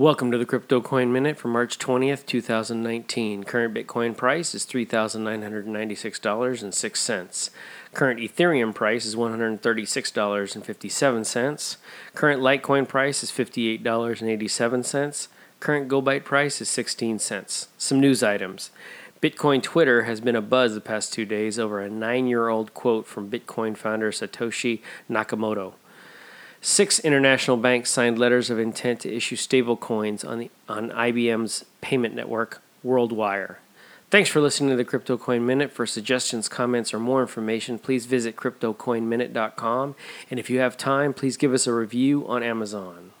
Welcome to the Crypto Coin Minute for March 20th, 2019. Current Bitcoin price is $3,996.06. Current Ethereum price is $136.57. Current Litecoin price is $58.87. Current GoByte price is 16 cents. Some news items. Bitcoin Twitter has been a buzz the past two days over a nine year old quote from Bitcoin founder Satoshi Nakamoto. Six international banks signed letters of intent to issue stablecoins on, the, on IBM's payment network, WorldWire. Thanks for listening to the Crypto Coin Minute. For suggestions, comments, or more information, please visit CryptoCoinMinute.com. And if you have time, please give us a review on Amazon.